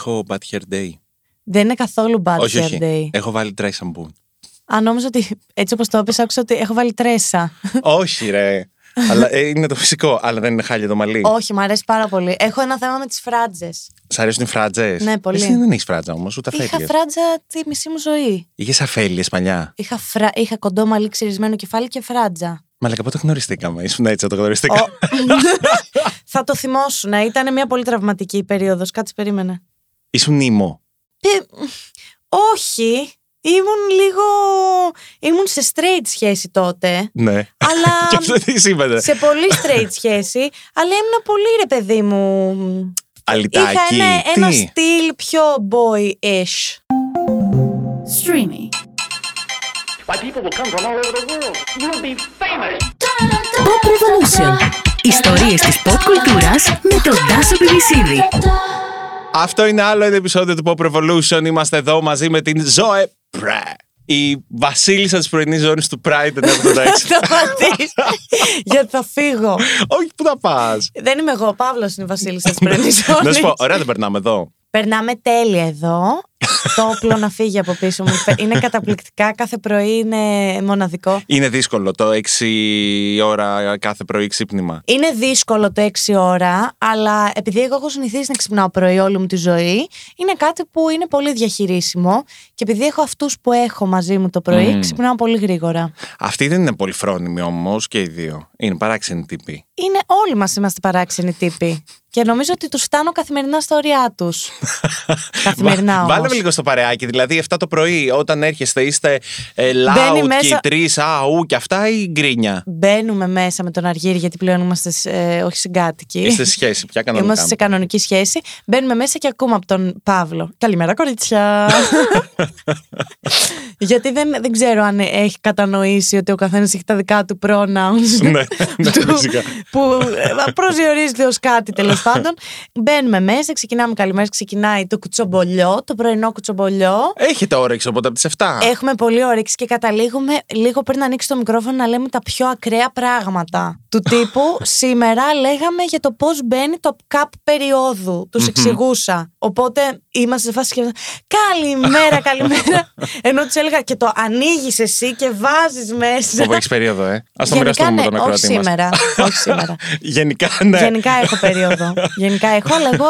Έχω bad hair day. Δεν είναι καθόλου bad όχι, hair όχι. day. Έχω βάλει dry shampoo. Αν νόμιζα ότι έτσι όπως το έπεσα, άκουσα ότι έχω βάλει τρέσα. όχι, ρε. αλλά ε, είναι το φυσικό. Αλλά δεν είναι χάλια το μαλλί. Όχι, μου αρέσει πάρα πολύ. Έχω ένα θέμα με τις φράτζες. Σ' αρέσουν οι φράτζες; Ναι, πολύ. Εσύ δεν έχεις φράτζα όμως, ούτε Είχα αφέλειες. φράτζα τη μισή μου ζωή. Είχες αφέλειες παλιά. Είχα, φρα... Είχα κοντό μαλλί, ξυρισμένο κεφάλι και φράτζα. Μαλάκα, πότε γνωριστήκαμε; Ήσουν έτσι, το γνωριστήκα. Ο- Θα το θυμόσουν. Ήταν μια πολύ τραυματική περίοδος. Κάτσε, περίμενε. Ήσουν ήμο. Ε, όχι. Ήμουν λίγο. Ήμουν σε straight σχέση τότε. Ναι. Αλλά. Και αυτό τι σήμαινε; σε πολύ straight σχέση. Αλλά ήμουν πολύ ρε παιδί μου. Αλυτάκι. Είχα ένα, Τι; ένα στυλ πιο boy-ish. Streamy. Why, people will come from all over the world. You will be famous. Pop Revolution. Ιστορίες της pop κουλτούρας με τον Τάσο Πιβισίδη. Αυτό είναι άλλο ένα επεισόδιο του Pop Revolution. Είμαστε εδώ μαζί με την Ζωέ Πρέ. Η βασίλισσα της πρωινής ζώνης του Pride 96. Σταματήσει. Γιατί θα φύγω. Όχι, πού θα πας; Δεν είμαι εγώ, ο Παύλος είναι η Βασίλισσα της πρωινής Να σου ζώνης. πω, ωραία δεν περνάμε εδώ. Περνάμε τέλεια εδώ. Το όπλο να φύγει από πίσω μου. Είναι καταπληκτικά. Κάθε πρωί είναι μοναδικό. Είναι δύσκολο το 6 ώρα κάθε πρωί ξύπνημα. Είναι δύσκολο το 6 ώρα, αλλά επειδή εγώ έχω συνηθίσει να ξυπνάω πρωί όλη μου τη ζωή, είναι κάτι που είναι πολύ διαχειρίσιμο. Και επειδή έχω αυτούς που έχω μαζί μου το πρωί, Μμμ. ξυπνάω πολύ γρήγορα. Αυτοί δεν είναι πολύ φρόνιμοι όμως και οι δύο. Είναι παράξενοι τύποι. Είναι όλοι μας είμαστε παράξενοι τύποι. Και νομίζω ότι τους φτάνω καθημερινά στα ωριά τους. καθημερινά Βα- όμω. Βάλε με λίγο στο παρεάκι. Δηλαδή, 7 το πρωί, όταν έρχεστε, είστε ε, Μπαίνει loud μέσα- και οι τρεις, αου και αυτά, ή γκρίνια; Μπαίνουμε μέσα με τον Αργύρι, γιατί πλέον είμαστε σε- ε, όχι συγκάτοικοι. Είστε σε σχέση, πια κανονικά. Είμαστε σε κανονική σχέση. Μπαίνουμε μέσα και ακούμε από τον Παύλο. Καλημέρα, κορίτσια. Γιατί δεν, δεν ξέρω αν έχει κατανοήσει ότι ο καθένας έχει τα δικά του pronouns. ναι, ναι, του- φυσικά. που ε, προσδιορίζεται ως κάτι τέλος πάντων. Μπαίνουμε μέσα, ξεκινάμε καλημέρα, ξεκινάει το κουτσομπολιό, το πρωινό κουτσομπολιό. Έχετε όρεξη οπότε από τις 7. Έχουμε πολύ όρεξη και καταλήγουμε λίγο πριν ανοίξει το μικρόφωνο να λέμε τα πιο ακραία πράγματα. Του τύπου σήμερα λέγαμε για το πώς μπαίνει το cup περίοδου. Τους εξηγούσα. Οπότε είμαστε σε φάση και. Καλημέρα, καλημέρα. Ενώ του έλεγα και το ανοίγεις εσύ και βάζεις μέσα. Όπου έχεις περίοδο, ε. Α το Γενικά, μοιραστούμε με ναι, τον όχι ακροατή μας. σήμερα. όχι σήμερα. Γενικά, ναι. Γενικά έχω περίοδο. Γενικά έχω, αλλά εγώ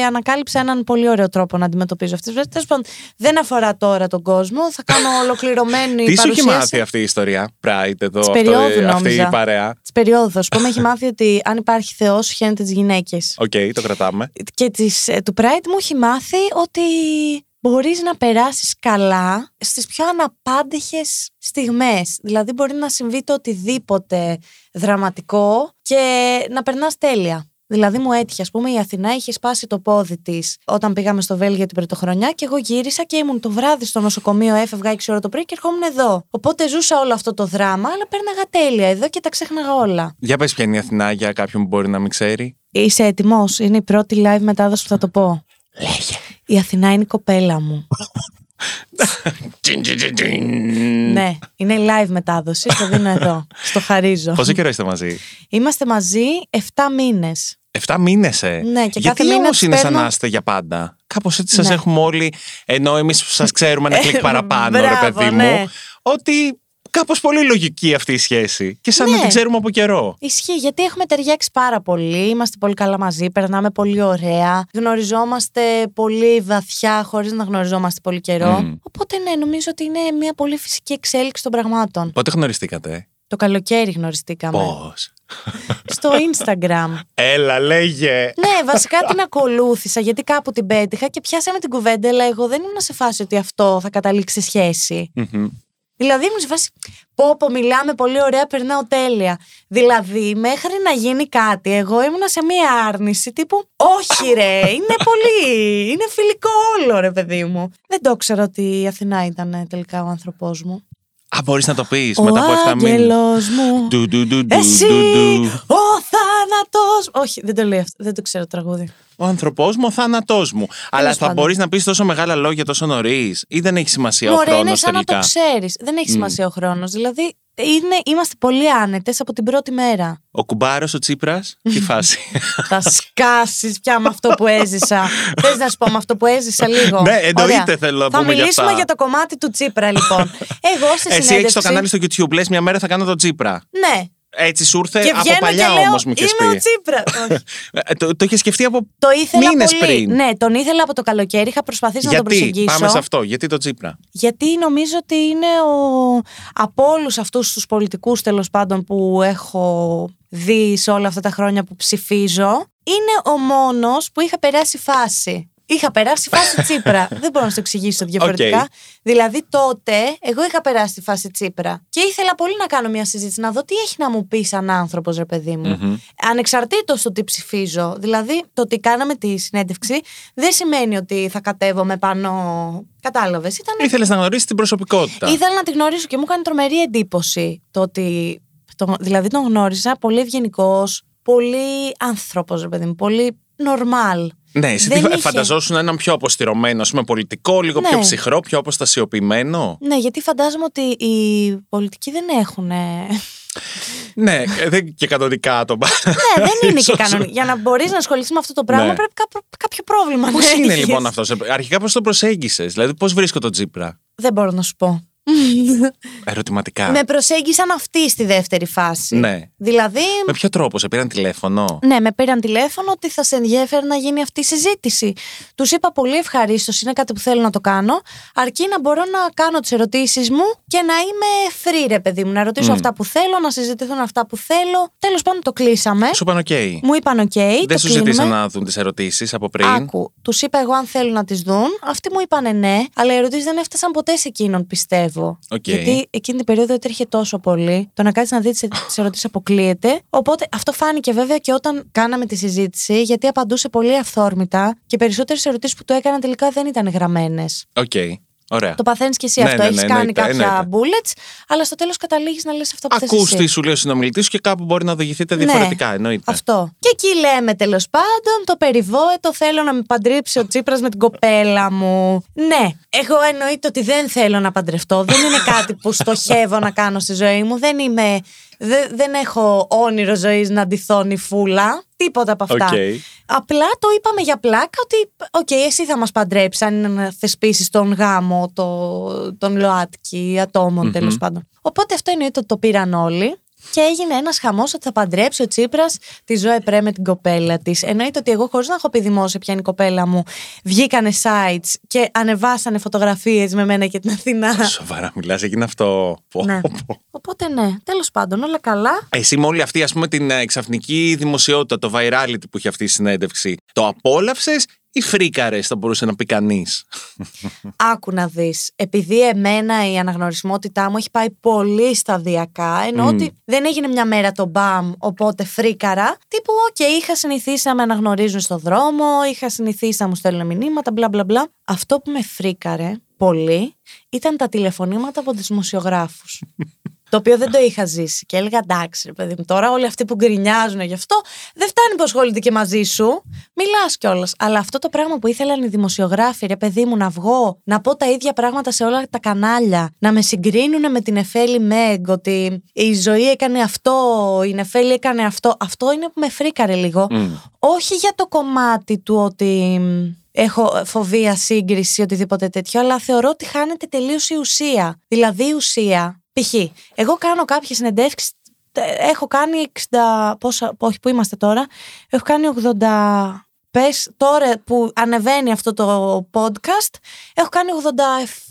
ε, ανακάλυψα έναν πολύ ωραίο τρόπο να αντιμετωπίζω αυτές τις φορέ. Τέλος πάντων, δεν αφορά τώρα τον κόσμο. Θα κάνω ολοκληρωμένη Τι σου έχει παρουσίαση. μάθει αυτή η ιστορία, Pride, εδώ, Της αυτό, περίοδου, αυτή η νόμιζα. παρέα; Της περίοδου, θα σου πω, με έχει μάθει ότι αν υπάρχει Θεός, σιχαίνεται τις γυναίκες. Οκ, το κρατάμε. Και της, ε, του Pride μου έχει μάθει ότι μπορείς να περάσεις καλά στις πιο αναπάντεχες στιγμές. Δηλαδή μπορεί να συμβεί το οτιδήποτε δραματικό και να περνάς τέλεια. Δηλαδή μου έτυχε, ας πούμε, η Αθηνά είχε σπάσει το πόδι της όταν πήγαμε στο Βέλγιο την πρωτοχρονιά και εγώ γύρισα και ήμουν το βράδυ στο νοσοκομείο, έφευγα 6 ώρα το πρωί και ερχόμουν εδώ. Οπότε ζούσα όλο αυτό το δράμα, αλλά πέρναγα τέλεια εδώ και τα ξέχναγα όλα. Για πες ποια είναι η Αθηνά για κάποιον που μπορεί να μην ξέρει. Είσαι έτοιμος, είναι η πρώτη live μετάδοση που θα το πω. Λέγε. Η Αθηνά είναι η κοπέλα μου. Τζιν, τζιν, τζιν, τζιν. ναι, είναι live μετάδοση. Το δίνω εδώ. Στο χαρίζω. Πόσο καιρό είστε μαζί; Είμαστε μαζί 7 μήνες. 7 μήνες, ε. Ναι, και Γιατί κάθε μήνα όμως τους είναι σαν παίρνω- να είστε για πάντα; Κάπως έτσι σας Ναι. έχουμε όλοι, ενώ εμείς σας ξέρουμε ένα κλικ Ε, παραπάνω, ρε μπράβο, παιδί ναι. μου. Ότι κάπως πολύ λογική αυτή η σχέση. Και σαν να Ναι. την ξέρουμε από καιρό. Ισχύει, γιατί έχουμε ταιριάξει πάρα πολύ. Είμαστε πολύ καλά μαζί, περνάμε πολύ ωραία. Γνωριζόμαστε πολύ βαθιά, χωρίς να γνωριζόμαστε πολύ καιρό. Μμμ. Οπότε, ναι, νομίζω ότι είναι μια πολύ φυσική εξέλιξη των πραγμάτων. Πότε γνωριστήκατε, Το καλοκαίρι γνωριστήκαμε. Πώς; Στο Instagram. Έλα, λέγε. Ναι, βασικά την ακολούθησα γιατί κάπου την πέτυχα και πιάσαμε την κουβέντα, αλλά εγώ δεν ήμουν σε φάση ότι αυτό θα καταλήξει σε σχέση. Μμμ. Δηλαδή ήμουν σε φάση. Πω, πω, μιλάμε πολύ ωραία, περνάω τέλεια. Δηλαδή, μέχρι να γίνει κάτι, εγώ ήμουνα σε μία άρνηση τύπου. Όχι, ρε, είναι πολύ. Είναι φιλικό όλο, ρε, παιδί μου. Δεν το ήξερα ότι η Αθηνά ήταν ε, τελικά ο άνθρωπός μου. Α, μπορείς να το πεις Ο μετά από 7 μήνες. άγγελος μου. Ντου, ντου, ντου, ντου, Εσύ, ντου, ντου. ο θάνατος Όχι, δεν το λέει αυτό. Δεν το ξέρω το τραγούδι. Ο άνθρωπός μου, ο θάνατός μου. Αλλά θα πάντων. μπορείς να πεις τόσο μεγάλα λόγια τόσο νωρίς, ή δεν έχει σημασία ο Μωρέ, χρόνος είναι σαν να το τελικά. ξέρεις. Δεν έχει σημασία ο χρόνος. Δηλαδή, είναι, είμαστε πολύ άνετες από την πρώτη μέρα. Ο κουμπάρος, ο Τσίπρας, τι φάση. Θα σκάσεις πια με αυτό που έζησα. Θες να σου πω με αυτό που έζησα λίγο. Ναι, εννοείται Ωραία. θέλω να Θα πούμε για μιλήσουμε αυτά. για το κομμάτι του Τσίπρα, λοιπόν. Εγώ σε Εσύ συνέντευξη. έχεις το κανάλι στο YouTube, λες μια μέρα θα κάνω τον Τσίπρα. Ναι. Έτσι σου ήρθε Και από βγαίνω παλιά και λέω, όμως μου είχες είμαι ο πει. Τσίπρας. Όχι. Ε, το, το είχες σκεφτεί από Το ήθελα μήνες πολύ. πριν. Ναι, τον ήθελα από το καλοκαίρι. Είχα προσπαθήσει να τον Γιατί, προσεγγίσω. πάμε σε αυτό, γιατί το Τσίπρα; Γιατί νομίζω ότι είναι ο... από όλους αυτούς τους πολιτικούς τέλος πάντων που έχω δει σε όλα αυτά τα χρόνια που ψηφίζω, είναι ο μόνος που είχα περάσει φάση. Είχα περάσει φάση Τσίπρα. Δεν μπορώ να σου το εξηγήσω διαφορετικά. Οκ. Δηλαδή τότε, εγώ είχα περάσει τη φάση Τσίπρα. Και ήθελα πολύ να κάνω μια συζήτηση, να δω τι έχει να μου πει σαν άνθρωπος, ρε παιδί μου. Μμμ. Ανεξαρτήτως το τι ψηφίζω. Δηλαδή, το ότι κάναμε τη συνέντευξη δεν σημαίνει ότι θα κατέβομαι πάνω. Κατάλαβες. Ήταν Ήθελες να γνωρίσεις την προσωπικότητα. Ήθελα να τη γνωρίσω και μου έκανε τρομερή εντύπωση το ότι. Το, δηλαδή τον γνώρισα πολύ ευγενικός, πολύ άνθρωπος, ρε παιδί μου, πολύ normal. Ναι, εσύ Δεν τι είχε. φανταζόσουν έναν πιο αποστηρωμένο, ας πούμε, πολιτικό, λίγο Ναι. πιο ψυχρό, πιο αποστασιοποιημένο; Ναι, γιατί φαντάζομαι ότι οι πολιτικοί δεν έχουν. ναι, ε, δεν και κανονικά άτομα. ναι, δεν είναι και Ίσως. κανονικό. Για να μπορείς να ασχοληθεί με αυτό το πράγμα, Ναι. πρέπει κάποιο, κάποιο πρόβλημα Πώς να είναι έχεις. λοιπόν αυτό, Αρχικά πώς το προσέγγισες, Δηλαδή πώς βρίσκω τον Τσίπρα. Δεν μπορώ να σου πω. Ερωτηματικά. με προσέγγισαν αυτοί στη δεύτερη φάση. Ναι. Δηλαδή, Με ποιο τρόπο, σε πήραν τηλέφωνο; Ναι, με πήραν τηλέφωνο ότι θα σε ενδιαφέρει να γίνει αυτή η συζήτηση. Τους είπα πολύ ευχαρίστως, είναι κάτι που θέλω να το κάνω, αρκεί να μπορώ να κάνω τις ερωτήσεις μου και να είμαι free, ρε παιδί μου. Να ρωτήσω αυτά που θέλω, να συζητηθούν αυτά που θέλω. Τέλος πάντων, το κλείσαμε. Σου είπαν οκ. Μου είπαν οκ. Δεν το σου κλείνουμε. ζητήσαν να δουν τις ερωτήσεις από πριν. Άκου, τους είπα εγώ αν θέλουν να τις δουν. Αυτοί μου είπαν ναι, αλλά οι ερωτήσεις δεν έφτασαν ποτέ σε εκείνον, πιστεύω. Οκ. Γιατί εκείνη την περίοδο έτρεχε τόσο πολύ. Το να κάτσει να δεις τι ερωτήσεις αποκλείεται. Οπότε αυτό φάνηκε βέβαια και όταν κάναμε τη συζήτηση, γιατί απαντούσε πολύ αυθόρμητα και περισσότερες ερωτήσεις που του έκανα τελικά δεν ήταν γραμμένες. Οκ. Ωραία. Το παθαίνεις και εσύ Ναι, αυτό. ναι, Έχεις ναι, κάνει εννοείται, κάποια εννοείται. bullets, αλλά στο τέλος καταλήγεις να λες αυτό που θες Ακούς εσύ. τι σου λέει ο συνομιλητής σου και κάπου μπορεί να οδηγηθείτε Ναι, διαφορετικά. Εννοείται. Αυτό. Και εκεί λέμε τέλος πάντων το περιβόητο θέλω να με παντρέψει ο Τσίπρας με την κοπέλα μου. Ναι, εγώ εννοείται ότι δεν θέλω να παντρευτώ. Δεν είναι κάτι που στοχεύω να κάνω στη ζωή μου. Δεν είμαι. δε- δεν έχω όνειρο ζωής να ντυθώ νυφούλα. Τίποτα από αυτά. Οκ. Απλά το είπαμε για πλάκα ότι, οκ, εσύ θα μας παντρέψεις αν είναι να θεσπίσεις τον γάμο, το, τον ΛΟΑΤΚΙ, ατόμων τέλος πάντων. Οπότε αυτό εννοείται ότι το πήραν όλοι. Και έγινε ένας χαμός ότι θα παντρέψει ο Τσίπρας τη Ζωέ Πρέ με την κοπέλα της. Εννοείται ότι εγώ, χωρίς να έχω πει δημόσια ποια είναι η κοπέλα μου, βγήκανε sites και ανεβάσανε φωτογραφίες με μένα και την Αθηνά. Σοβαρά μιλάς, έγινε αυτό. Πω, ναι. πω. Οπότε ναι, τέλος πάντων, όλα καλά. Εσύ με όλη αυτή ας πούμε, την ε, ξαφνική δημοσιότητα, το virality που είχε αυτή η συνέντευξη, το απόλαυσες ή φρίκαρες, θα μπορούσε να πει κανείς; Άκου να δεις. Επειδή εμένα η αναγνωρισιμότητά μου έχει πάει πολύ σταδιακά, ενώ ότι δεν έγινε μια μέρα το μπαμ, οπότε φρίκαρα. Τύπου, οκ, είχα συνηθίσει να με αναγνωρίζουν στο δρόμο, είχα συνηθίσει να μου στέλνουν μηνύματα, μπλα μπλα μπλα. Αυτό που με φρίκαρε πολύ ήταν τα τηλεφωνήματα από τους δημοσιογράφους. Το οποίο δεν το είχα ζήσει. Και έλεγα εντάξει, ρε παιδί μου, τώρα όλοι αυτοί που γκρινιάζουν γι' αυτό δεν φτάνει που ασχολείται και μαζί σου. Μιλάς κιόλας. Αλλά αυτό το πράγμα που ήθελαν οι δημοσιογράφοι, ρε παιδί μου, να βγω, να πω τα ίδια πράγματα σε όλα τα κανάλια, να με συγκρίνουν με την Εφέλη Μέγκ, ότι η ζωή έκανε αυτό, η Νεφέλη έκανε αυτό. Αυτό είναι που με φρίκαρε λίγο. Όχι για το κομμάτι του ότι μ, έχω φοβία, σύγκριση, οτιδήποτε τέτοιο, αλλά θεωρώ ότι χάνεται τελείως η ουσία. Δηλαδή η ουσία. Π.χ. Εγώ κάνω κάποιες συνεντεύξεις. Έχω κάνει 60. Πόσα, όχι, πού είμαστε τώρα. Έχω κάνει 80. Πες τώρα που ανεβαίνει αυτό το podcast, έχω κάνει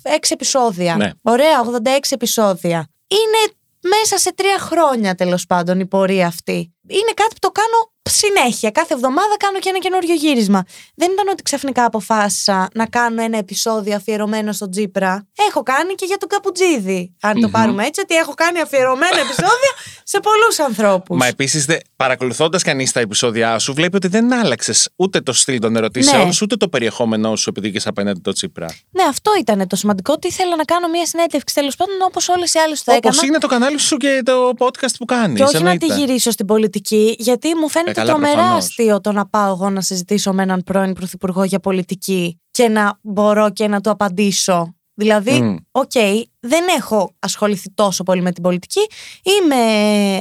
86 επεισόδια. Ναι. Ωραία, 86 επεισόδια. Είναι μέσα σε τρία χρόνια τέλος πάντων η πορεία αυτή. Είναι κάτι που το κάνω συνέχεια. Κάθε εβδομάδα κάνω και ένα καινούριο γύρισμα. Δεν ήταν ότι ξαφνικά αποφάσισα να κάνω ένα επεισόδιο αφιερωμένο στον Τζίπρα. Έχω κάνει και για τον Καπουτζίδη. Αν το πάρουμε έτσι, ότι έχω κάνει αφιερωμένα επεισόδια σε πολλούς ανθρώπους. Μα επίσης, παρακολουθώντας κανείς τα επεισόδια σου, βλέπει ότι δεν άλλαξες ούτε το στυλ των ερωτήσεων Ναι. σου, ούτε το περιεχόμενό σου επειδή είχες απέναντι το Τσίπρα. Ναι, αυτό ήταν το σημαντικό. Ότι ήθελα να κάνω μια συνέντευξη τέλος πάντων όπως όλες οι άλλες το Όπως έκανα. είναι το κανάλι σου και το podcast που κάνεις. Και όχι να τη γυρίσω στην πολιτική, γιατί μου φαίνεται Ε, καλά, τρομερά προφανώς. αστείο το να πάω εγώ να συζητήσω με έναν πρώην πρωθυπουργό για πολιτική και να μπορώ και να του απαντήσω Δηλαδή, Μμ. οκ, δεν έχω ασχοληθεί τόσο πολύ με την πολιτική. Είμαι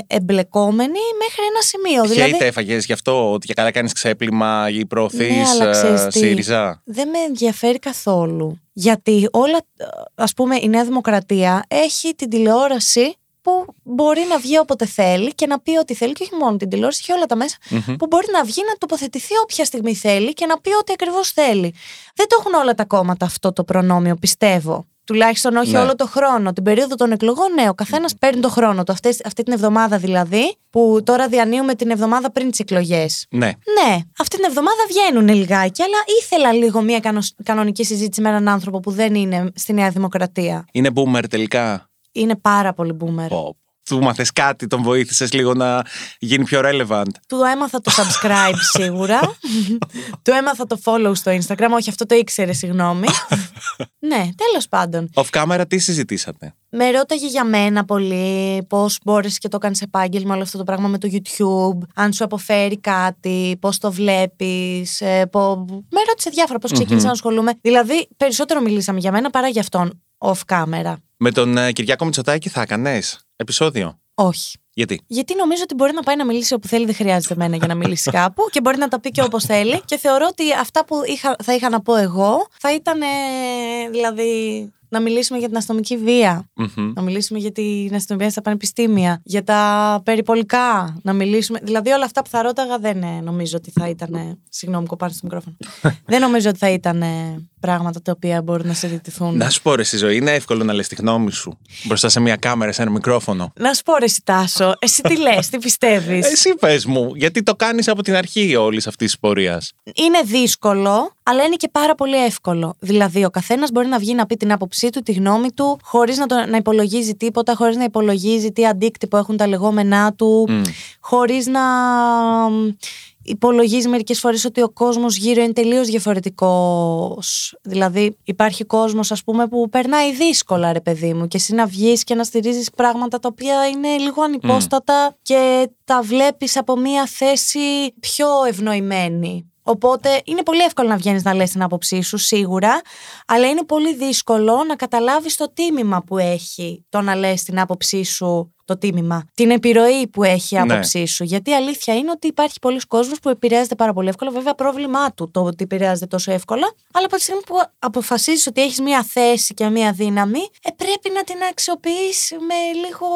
εμπλεκόμενη μέχρι ένα σημείο. Hate δηλαδή, έφαγες γι' αυτό ότι για καλά κάνεις ξέπλυμα ή προωθείς Ναι, αλλά ξέρεις τι. ΣΥΡΙΖΑ. δεν με ενδιαφέρει καθόλου. Γιατί όλα, ας πούμε, η Νέα Δημοκρατία έχει την τηλεόραση που μπορεί να βγει όποτε θέλει και να πει ό,τι θέλει και όχι μόνο την τηλεόραση, έχει όλα τα μέσα που μπορεί να βγει να τοποθετηθεί όποια στιγμή θέλει και να πει ό,τι ακριβώς θέλει. Δεν το έχουν όλα τα κόμματα αυτό το προνόμιο, πιστεύω. Τουλάχιστον όχι Ναι. όλο το χρόνο. Την περίοδο των εκλογών, ναι, ο καθένας παίρνει το χρόνο του. Αυτές, αυτή την εβδομάδα δηλαδή, που τώρα διανύουμε την εβδομάδα πριν τις εκλογές. Ναι. Ναι, αυτή την εβδομάδα βγαίνουν λιγάκι, αλλά ήθελα λίγο μια κανο- κανονική συζήτηση με έναν άνθρωπο που δεν είναι στη Νέα Δημοκρατία. Είναι boomer τελικά; Είναι πάρα πολύ boomer. Πω. Του μάθε κάτι, τον βοήθησες λίγο να γίνει πιο relevant. Του έμαθα το subscribe σίγουρα. του έμαθα το follow στο Instagram. Όχι, αυτό το ήξερε, συγγνώμη. Ναι, τέλος πάντων. Off camera τι συζητήσατε; Με ρώταγε για μένα πολύ πώς μπόρεσε και το έκανε επάγγελμα όλο αυτό το πράγμα με το YouTube, αν σου αποφέρει κάτι, πώς το βλέπεις. Με ρώτησε διάφορα πώς ξεκίνησα να ασχολούμαι. Δηλαδή, περισσότερο μιλήσαμε για μένα παρά για αυτόν off camera. Με τον ε, Κυριάκο Μητσοτάκη θα έκανες επεισόδιο; Όχι. Γιατί; Γιατί νομίζω ότι μπορεί να πάει να μιλήσει όπου θέλει, δεν χρειάζεται εμένα για να μιλήσει κάπου και μπορεί να τα πει και όπως θέλει. Και θεωρώ ότι αυτά που είχα, θα είχα να πω εγώ θα ήταν ε, δηλαδή να μιλήσουμε για την αστυνομική βία. Μμμ. Να μιλήσουμε για την αστυνομία στα πανεπιστήμια, για τα περιπολικά, να μιλήσουμε. Δηλαδή όλα αυτά που θα ρώταγα δεν ε, νομίζω ότι θα ήταν. Συγγνώμη, κοπάνω στο μικρόφωνο. δεν νομίζω ότι θα ήταν ε, πράγματα τα οποία μπορούν να συζητηθούν. Να σου πω ρε στη ζωή, είναι εύκολο να λες τη γνώμη σου μπροστά σε μια κάμερα, σε ένα μικρόφωνο. Να σου πω ρε εσύ, Τάσο, εσύ τι λες, τι πιστεύεις; Εσύ πες μου, γιατί το κάνεις από την αρχή όλης αυτής της πορείας; είναι δύσκολο, αλλά είναι και πάρα πολύ εύκολο. Δηλαδή, ο καθένας μπορεί να βγει να πει την άποψή του, τη γνώμη του, χωρίς να, το- να υπολογίζει τίποτα, χωρίς να υπολογίζει τι αντίκτυπο έχουν τα λεγόμενά του, Μμ. χωρίς να μ, υπολογίζεις μερικές φορές ότι ο κόσμος γύρω είναι τελείως διαφορετικός. Δηλαδή υπάρχει κόσμος ας πούμε που περνάει δύσκολα ρε παιδί μου και εσύ να βγεις και να στηρίζεις πράγματα τα οποία είναι λίγο ανυπόστατα και τα βλέπεις από μια θέση πιο ευνοημένη. Οπότε είναι πολύ εύκολο να βγαίνεις να λες την άποψή σου, σίγουρα, αλλά είναι πολύ δύσκολο να καταλάβεις το τίμημα που έχει το να λες την άποψή σου, το τίμημα, την επιρροή που έχει η Ναι. άποψή σου. Γιατί η αλήθεια είναι ότι υπάρχει πολλοί κόσμος που επηρεάζεται πάρα πολύ εύκολα. Βέβαια, πρόβλημά του το ότι επηρεάζεται τόσο εύκολα. Αλλά από τη στιγμή που αποφασίζεις ότι έχεις μία θέση και μία δύναμη, ε, πρέπει να την αξιοποιήσει με, λίγο,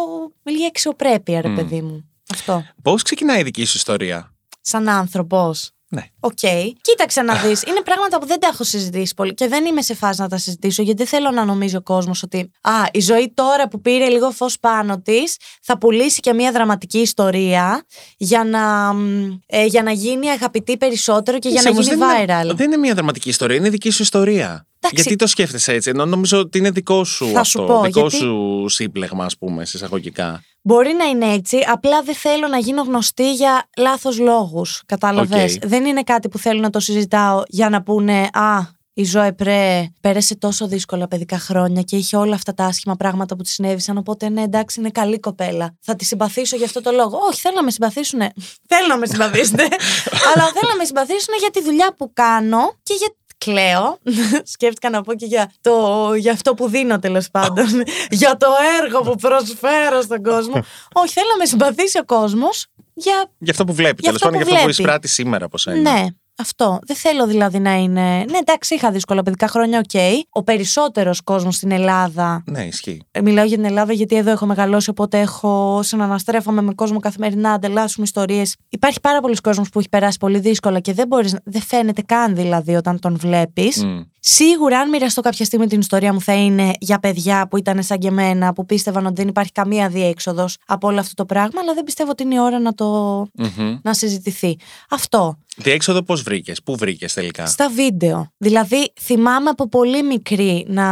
με λίγη αξιοπρέπεια, ρε παιδί μου. Αυτό. Πώς ξεκινάει η δική σου ιστορία; Σαν άνθρωπος. Ναι. Οκ. Κοίταξε να δεις. Είναι πράγματα που δεν τα έχω συζητήσει πολύ και δεν είμαι σε φάση να τα συζητήσω γιατί δεν θέλω να νομίζει ο κόσμος ότι Α, η ζωή τώρα που πήρε λίγο φως πάνω της θα πουλήσει και μια δραματική ιστορία για να, μ, ε, για να γίνει αγαπητή περισσότερο και για Εσύ να όμως γίνει δεν viral. Είναι, δεν είναι μια δραματική ιστορία, είναι δική σου ιστορία. Εντάξει. Γιατί το σκέφτεσαι έτσι, ενώ νομίζω ότι είναι δικό σου Θα αυτό. σου πω, δικό γιατί- σου σύμπλεγμα, ας πούμε, σε εισαγωγικά. Μπορεί να είναι έτσι, απλά δεν θέλω να γίνω γνωστή για λάθος λόγους. Κατάλαβες; Οκ. Δεν είναι κάτι που θέλω να το συζητάω για να πούνε Α, η Ζωέ Πρε πέρασε τόσο δύσκολα παιδικά χρόνια και είχε όλα αυτά τα άσχημα πράγματα που της συνέβησαν. Οπότε, ναι, εντάξει, είναι καλή κοπέλα. Θα τη συμπαθήσω για αυτό το λόγο. Όχι, θέλω να με συμπαθήσουν. θέλω να με συμπαθήσουν. αλλά θέλω να με συμπαθήσουν για τη δουλειά που κάνω και για κλαίω. Σκέφτηκα να πω και για, το, για αυτό που δίνω τέλος πάντων. για το έργο που προσφέρω στον κόσμο. Όχι, θέλω να με συμπαθήσει ο κόσμος για. Γι' αυτό που βλέπει, Για τέλος αυτό πάντων, που για αυτό που βλέπει. εισπράττει σήμερα από σένα. Ναι, αυτό. Δεν θέλω δηλαδή να είναι. Ναι, εντάξει, είχα δύσκολα παιδικά χρόνια, οκ. Ο περισσότερος κόσμος στην Ελλάδα. Ναι, ισχύει. ε, Μιλάω για την Ελλάδα γιατί εδώ έχω μεγαλώσει, οπότε έχω συναναστρέφομαι με κόσμο καθημερινά, ανταλλάσσουμε ιστορίες. Υπάρχει πάρα πολλοί κόσμος που έχει περάσει πολύ δύσκολα και δεν, μπορείς, δεν φαίνεται καν δηλαδή όταν τον βλέπεις. Μμ. Σίγουρα, αν μοιραστώ κάποια στιγμή την ιστορία μου, θα είναι για παιδιά που ήταν σαν και εμένα, που πίστευαν ότι δεν υπάρχει καμία διέξοδος από όλο αυτό το πράγμα, αλλά δεν πιστεύω ότι είναι η ώρα να το Μμμ. να συζητηθεί. Αυτό. Διέξοδο πώς βρήκες, πού βρήκες τελικά; Στα βίντεο. Δηλαδή, θυμάμαι από πολύ μικρή να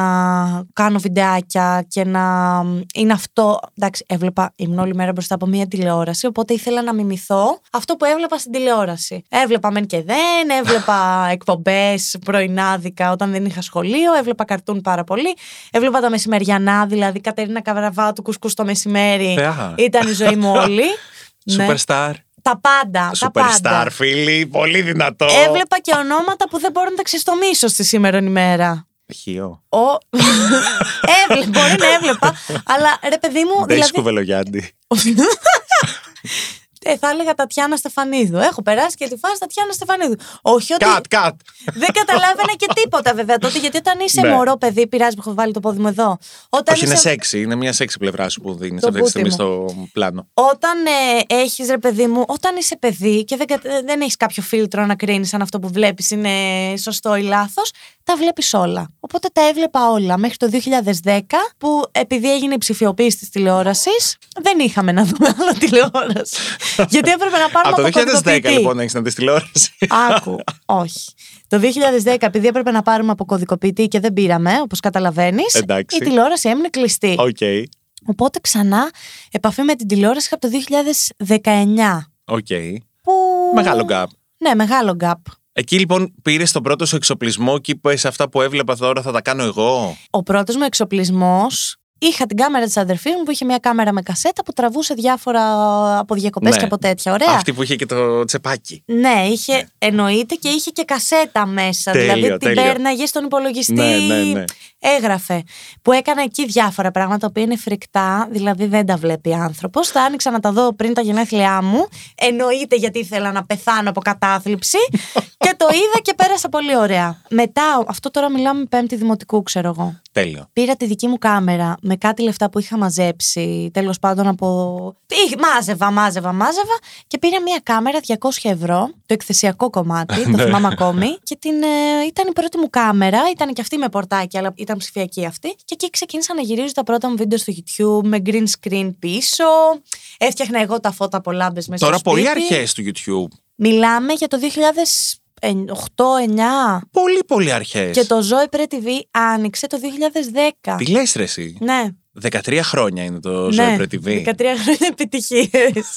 κάνω βιντεάκια και να είναι αυτό. Εντάξει, έβλεπα, ήμουν όλη μέρα μπροστά από μία τηλεόραση, οπότε ήθελα να μιμηθώ αυτό που έβλεπα στην τηλεόραση. Έβλεπα μεν και δεν, έβλεπα εκπομπές πρωινάδικα όταν δεν είχα σχολείο, έβλεπα καρτούν πάρα πολύ. Έβλεπα τα μεσημεριανά, δηλαδή Κατερίνα Καβραβάτου, κουσκούς το μεσημέρι. Θεά. Ήταν η ζωή μου όλη. Ναι. Superstar. Τα πάντα. τα πάντα. Superstar, φίλοι, πολύ δυνατό. Έβλεπα και ονόματα που δεν μπορώ να τα ξεστομίσω στη σήμερα ημέρα. Χείο. Ο... Έβλε, μπορεί να έβλεπα, αλλά ρε παιδί μου. Δεν δηλαδή... έχει κουβελογιάντη. Ε, θα έλεγα Τατιάνα Στεφανίδου. Έχω περάσει και τη φάση Τατιάνα Στεφανίδου. Όχι ότι. Κατ, κατ. Δεν καταλάβαινε και τίποτα βέβαια τότε, γιατί όταν είσαι Ναι. μωρό παιδί, πειράζει που έχω βάλει το πόδι μου εδώ. Όταν, Όχι, είναι είσαι... σεξι. Είναι μια σεξι πλευρά σου που δίνεις Το αυτή τη στιγμή μπούτι στο πλάνο. όταν ε, έχεις ρε παιδί μου, όταν είσαι παιδί και δεν, κατα- δεν έχεις κάποιο φίλτρο να κρίνεις αν αυτό που βλέπεις είναι σωστό ή λάθος, τα βλέπεις όλα. Οπότε τα έβλεπα όλα μέχρι το 2010 που επειδή έγινε η ψηφιοποίηση της τηλεόρασης δεν είχαμε να δούμε άλλο τηλεόραση. Γιατί έπρεπε να πάρουμε Από το 2010 αποκωδικοποιητή. λοιπόν έχεις να δεις τηλεόραση. Άκου, όχι. Το 2010, επειδή έπρεπε να πάρουμε αποκωδικοποιητή και δεν πήραμε, όπως καταλαβαίνεις, Εντάξει. η τηλεόραση έμεινε κλειστή. Οκ. Οπότε ξανά επαφή με την τηλεόραση από το 2019. Οκ. Που... Μεγάλο gap. Ναι, μεγάλο gap. Εκεί λοιπόν πήρες τον πρώτο σου εξοπλισμό και είπες αυτά που έβλεπα τώρα θα τα κάνω εγώ. Ο πρώτος μου εξοπλισμός Είχα την κάμερα της αδερφής μου που είχε μια κάμερα με κασέτα που τραβούσε διάφορα από διακοπές Ναι. και από τέτοια. Ωραία. Αυτή που είχε και το τσεπάκι. Ναι, είχε, εννοείται και είχε και κασέτα μέσα. Τέλειο, δηλαδή την τέλειο. πέρναγες στον υπολογιστή. Ναι, ναι, ναι. Έγραφε. Που έκανα εκεί διάφορα πράγματα τα οποία είναι φρικτά, δηλαδή δεν τα βλέπει άνθρωπος. Τα άνοιξα να τα δω πριν τα γενέθλιά μου. Εννοείται γιατί ήθελα να πεθάνω από κατάθλιψη. και το είδα και πέρασα πολύ ωραία. Μετά, αυτό τώρα μιλάμε πέμπτη δημοτικού, ξέρω εγώ. Τέλειο. Πήρα τη δική μου κάμερα με κάτι λεφτά που είχα μαζέψει, τέλος πάντων από. Είχ- Μάζευα, μάζευα, μάζευα και πήρα μια κάμερα 200 ευρώ, το εκθεσιακό κομμάτι, το Ναι. θυμάμαι ακόμη. Και την, ε, ήταν η πρώτη μου κάμερα, ήταν και αυτή με πορτάκι, αλλά ήταν ψηφιακή αυτή. Και εκεί ξεκίνησα να γυρίζω τα πρώτα μου βίντεο στο YouTube με green screen πίσω. Έφτιαχνα εγώ τα φώτα από λάμπες μέσα Τώρα στο πολύ σπίτι. αρχές του YouTube. Μιλάμε για το 2008-2009 Πολύ πολύ αρχές. και το Zoe Pre TV άνοιξε το 2010. Τι λες, ρε, εσύ; Ναι. 13 χρόνια είναι το ναι, Zoe Pre TV. 13 χρόνια επιτυχίες.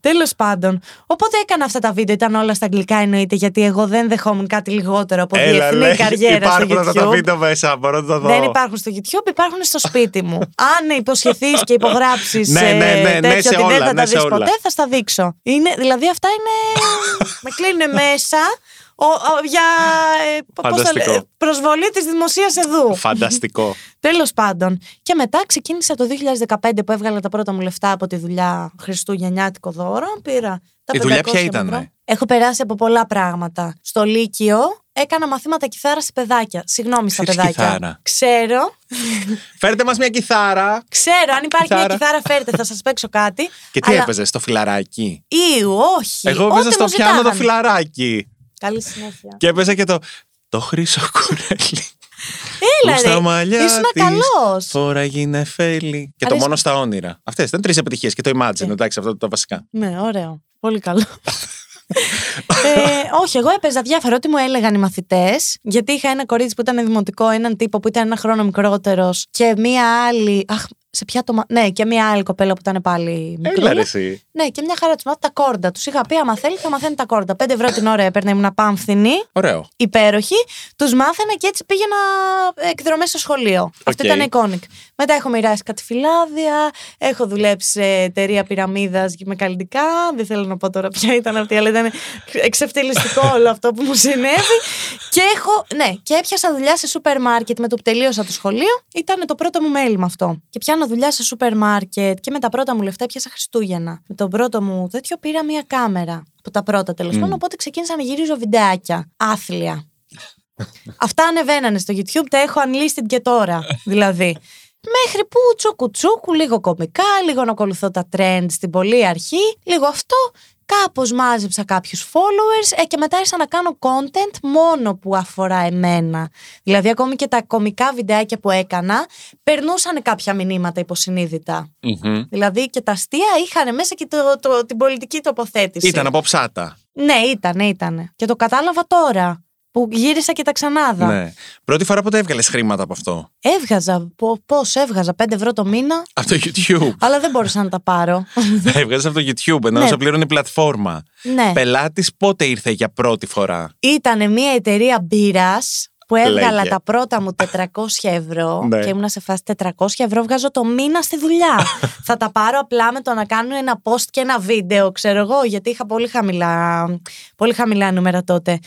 Τέλος πάντων. Οπότε έκανα αυτά τα βίντεο. Ήταν όλα στα αγγλικά εννοείται, γιατί εγώ δεν δεχόμουν κάτι λιγότερο από Έλα, διεθνή λέει, καριέρα στο Υπάρχουν αυτά τα YouTube. βίντεο μέσα, μπορώ να τα δω. Δεν υπάρχουν στο YouTube, υπάρχουν στο σπίτι μου. Αν υποσχεθείς και υπογράψεις Ναι, ναι, ναι, ναι, τέτοιο σε ότι όλα, δεν θα ναι, τα σε δεις όλα. ποτέ, θα στα δείξω. Είναι, δηλαδή αυτά είναι. με κλείνουν μέσα ο, ο- για ε, πώς το Φανταστικό. λέ- προσβολή της δημοσίας εδού. Φανταστικό. Τέλος πάντων. Και μετά ξεκίνησα το 2015 που έβγαλα τα πρώτα μου λεφτά από τη δουλειά Χριστούγεννιάτικο δώρο. Πήρα τα Η δουλειά 500 ποια ευρώ. ήτανε; Έχω περάσει από πολλά πράγματα. Στο Λύκειο έκανα μαθήματα κιθάρας σε παιδάκια. Συγγνώμη στα Ξέρεις παιδάκια. κιθάρα. Ξέρω, Φέρτε μας μια κιθάρα. ξέρω. Αν υπάρχει Κιθάρα. μια κιθάρα, φέρτε, θα σας παίξω κάτι. Και τι Αλλά- έπαιζες στο φιλαράκι; Ήου, όχι. Εγώ Ό,τι έπαιζα στο μου πιάνο το ζητάγανε. φιλαράκι. Καλή συνέχεια. Και έπαιζα και το. Το χρυσό κουρέλι. Έλα, Που στα ρε. μαλλιά Ήσουν της καλός. Φοράγει νεφέλη. Και το Αρέσει- μόνο στα όνειρα. Αυτές ήταν τρεις επιτυχίες. Και το Imagine, Ε. εντάξει, αυτό τα βασικά. Ναι, ωραίο. Πολύ καλό. ε, όχι, εγώ έπαιζα διάφορα. Ό,τι μου έλεγαν οι μαθητές. Γιατί είχα ένα κορίτσι που ήταν δημοτικό, έναν τύπο που ήταν ένα χρόνο μικρότερος και μία άλλη. Αχ, σε ποια το. μα- Ναι, και μία άλλη κοπέλα που ήταν πάλι Έλα μικρή. ρε εσύ. Ναι, και μια χαρά τους μάθαινα τα κόρντα. Τους είχα πει: Άμα θέλει, θα μαθαίνει τα κόρντα. 5 ευρώ την ώρα έπαιρνε, ήμουν πάμφθηνη, Ωραίο. υπέροχη. Τους μάθαινα και έτσι πήγαινα εκδρομές στο σχολείο. Αυτό Οκ. ήταν iconic. Μετά έχω μοιράσει κάτι φυλάδια, έχω δουλέψει σε εταιρεία πυραμίδας με καλλυντικά. Δεν θέλω να πω τώρα ποια ήταν αυτή, αλλά ήταν εξευτελιστικό όλο αυτό που μου συνέβη. και έχω, ναι, και έπιασα δουλειά σε σούπερ μάρκετ με το που τελείωσα το σχολείο. Ήταν το πρώτο μου μέλημα αυτό. Και πιάνω δουλειά σε σούπερ μάρκετ και με τα πρώτα μου λεφτά πιάσα Χριστούγεννα. Με τον πρώτο μου τέτοιο πήρα μία κάμερα. Από τα πρώτα τέλος πάντων. Οπότε ξεκίνησα να γυρίζω βιντεάκια. Άθλια. Αυτά ανεβαίνανε στο YouTube, τα έχω unlisted και τώρα. δηλαδή. Μέχρι που τσούκου τσούκου, λίγο κομικά, λίγο να ακολουθώ τα trends στην πολύ αρχή, λίγο αυτό. Κάπως μάζεψα κάποιους followers ε, και μετά άρχισα να κάνω content μόνο που αφορά εμένα. Δηλαδή, ακόμη και τα κομικά βιντεάκια που έκανα περνούσαν κάποια μηνύματα υποσυνείδητα. Μμμ. Δηλαδή και τα αστεία είχαν μέσα και το, το, την πολιτική τοποθέτηση. Ήταν από ψάτα. Ναι, ήταν, ήταν. Και το κατάλαβα τώρα. Που γύρισα και τα ξανάδα. Ναι. Πρώτη φορά πότε έβγαλες χρήματα από αυτό. Έβγαζα. Πώς έβγαζα, 5 ευρώ το μήνα. Από το YouTube. αλλά δεν μπορούσα να τα πάρω. Έβγαζες από το YouTube, ενώ Ναι. σε πλήρωνε η πλατφόρμα. ναι. Πελάτης πότε ήρθε για πρώτη φορά; Ήταν μια εταιρεία μπύρας που έβγαλα Λέγε. τα πρώτα μου 400 ευρώ Ναι. και ήμουνα σε φάση 400 ευρώ βγάζω το μήνα στη δουλειά. θα τα πάρω απλά με το να κάνω ένα post και ένα βίντεο, ξέρω εγώ, γιατί είχα πολύ χαμηλά, πολύ χαμηλά νούμερα τότε.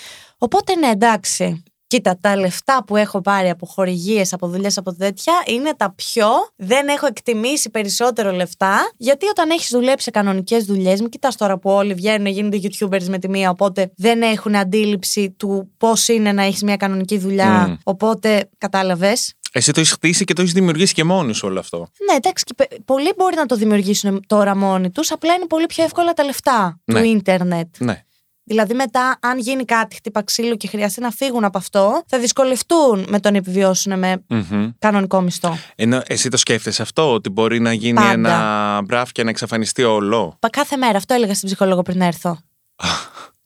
Οπότε ναι, εντάξει. Κοίτα, τα λεφτά που έχω πάρει από χορηγίες, από δουλειές, από τέτοια είναι τα πιο. Δεν έχω εκτιμήσει περισσότερο λεφτά. Γιατί όταν έχεις δουλέψει σε κανονικές δουλειές, μην κοιτάς τώρα που όλοι βγαίνουν, γίνονται YouTubers με τη μία, οπότε δεν έχουν αντίληψη του πώς είναι να έχεις μια κανονική δουλειά. Μμ. Οπότε κατάλαβες. Εσύ το έχεις χτίσει και το έχεις δημιουργήσει και μόνοι σου όλο αυτό. Ναι, εντάξει, και πε- πολλοί μπορεί να το δημιουργήσουν τώρα μόνοι τους, απλά είναι πολύ πιο εύκολα τα λεφτά Ναι. του ίντερνετ. Ναι. Δηλαδή, μετά, αν γίνει κάτι, χτύπα ξύλο και χρειαστεί να φύγουν από αυτό, θα δυσκολευτούν με το να επιβιώσουν με Μμμ. κανονικό μισθό. Ενώ εσύ το σκέφτεσαι αυτό, ότι μπορεί να γίνει Πάντα. ένα μπραφ και να εξαφανιστεί όλο; Πα- Κάθε μέρα, αυτό έλεγα στην ψυχολόγο πριν έρθω.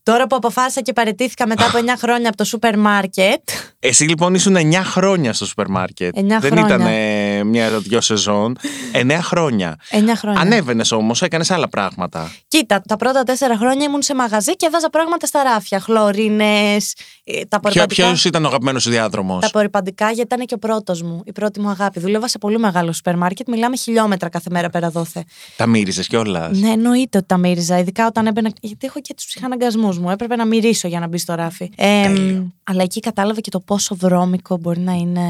Τώρα που αποφάσισα και παραιτήθηκα μετά από 9 χρόνια από το σούπερ μάρκετ. Εσύ λοιπόν ήσουν 9 χρόνια στο σούπερ μάρκετ. Εννιά Δεν χρόνια. ήταν ε, μια-δυο σεζόν. 9 χρόνια. 9 χρόνια. Ανέβαινες όμως, έκανες άλλα πράγματα. Κοίτα, τα πρώτα 4 χρόνια ήμουν σε μαγαζί και βάζα πράγματα στα ράφια. Χλωρίνες, τα Ποιο απορριπαντικά. ήταν ο αγαπημένος σου διάδρομος; Τα απορριπαντικά γιατί ήταν και ο πρώτος μου, η πρώτη μου αγάπη. Δούλευα σε πολύ μεγάλο σούπερ μάρκετ, μιλάμε χιλιόμετρα κάθε μέρα πέρα δόθε. Τα μύριζες κιόλας; Ναι, εννοείται ότι τα μύριζα. Ειδικά όταν έμπαινα. Γιατί έχω και τους ψυχαναγκασμούς μου. Έπρεπε να μυρίσω για να μπει στο ράφι. Ε, Τέλειο. αλλά εκεί κατάλαβα και το πόσο βρώμικο μπορεί να είναι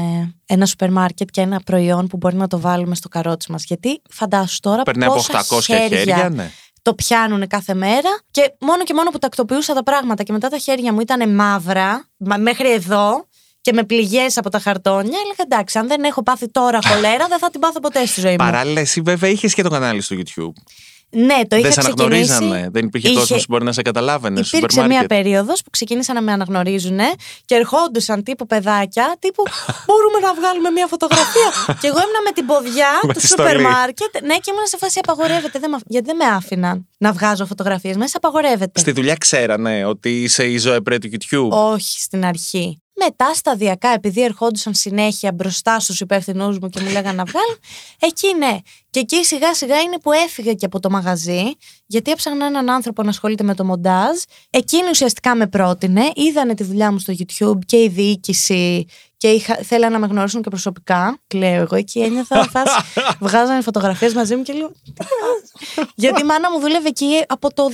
ένα σούπερ μάρκετ και ένα προϊόν που μπορεί να το βάλουμε στο καρότσι μας. Γιατί φαντάσου τώρα Περνάει από πόσα 800 χέρια, ναι. το πιάνουν κάθε μέρα και μόνο και μόνο που τακτοποιούσα τα πράγματα και μετά τα χέρια μου ήταν μαύρα μα- μέχρι εδώ και με πληγές από τα χαρτόνια έλεγα εντάξει αν δεν έχω πάθει τώρα χολέρα δεν θα την πάθω ποτέ στη ζωή μου. Παράλληλα, εσύ βέβαια είχες και το κανάλι στο YouTube. Ναι, το είχα δεν σε ξεκινήσει. αναγνωρίζανε. Δεν υπήρχε Είχε- κόσμο που μπορεί να σε καταλάβαινε. στο Υπήρξε σούπερ μια μάρκετ. περίοδος που ξεκίνησαν να με αναγνωρίζουν και ερχόντουσαν τύπου παιδάκια, τύπου Μπορούμε να βγάλουμε μια φωτογραφία. και εγώ ήμουνα με την ποδιά Με του τη σούπερ στολή. μάρκετ. Ναι, και ήμουν σε φάση απαγορεύεται. Δεν με, γιατί δεν με άφηναν να βγάζω φωτογραφίες. Μέσα απαγορεύεται. Στη δουλειά ξέρανε ότι είσαι η ζωή πρέ του YouTube; Όχι στην αρχή. Μετά σταδιακά, επειδή ερχόντουσαν συνέχεια μπροστά στους υπεύθυνούς μου και μου λέγανε να βγάλουν, εκεί ναι. Και εκεί σιγά σιγά είναι που έφυγα και από το μαγαζί, γιατί έψαχνα έναν άνθρωπο να ασχολείται με το μοντάζ. Εκείνοι ουσιαστικά με πρότεινε, είδανε τη δουλειά μου στο YouTube και η διοίκηση και είχα, θέλανε να με γνωρίσουν και προσωπικά. Κλαίω εγώ εκεί, ένιωθα φάση. Βγάζανε φωτογραφίες μαζί μου και λέω. «Τι βάζω;» γιατί η μάνα μου δούλευε εκεί από το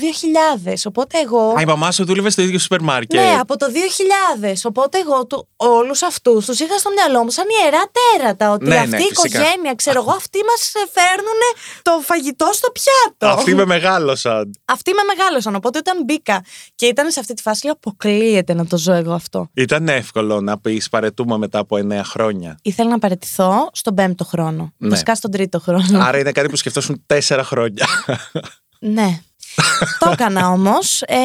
2000. Οπότε εγώ. Α, η μαμά σου δούλευε στο ίδιο σούπερ μάρκετ. Ναι, από το 2000. Οπότε εγώ του, όλους αυτούς τους είχα στο μυαλό μου σαν ιερά τέρατα. Ότι Ναι, ναι, αυτή η φυσικά. οικογένεια, ξέρω εγώ, αυτοί μας φέρνουν το φαγητό στο πιάτο. Αυτοί με μεγάλωσαν. Αυτοί με μεγάλωσαν. Οπότε όταν μπήκα και ήταν σε αυτή τη φάση, λέω αποκλείεται να το ζω εγώ αυτό. Ήταν εύκολο να πεις παρετούμε μετά από 9 χρόνια. Ήθελα να παραιτηθώ στον πέμπτο χρόνο. Ναι. Βασικά στον τρίτο χρόνο. Άρα είναι κάτι που σκεφτόσουν 4 χρόνια. Ναι. το έκανα όμως ε,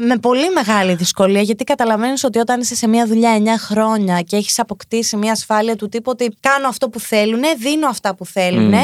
με πολύ μεγάλη δυσκολία γιατί καταλαβαίνεις ότι όταν είσαι σε μια δουλειά 9 χρόνια και έχεις αποκτήσει μια ασφάλεια του τύπου ότι κάνω αυτό που θέλουν, δίνω αυτά που θέλουν.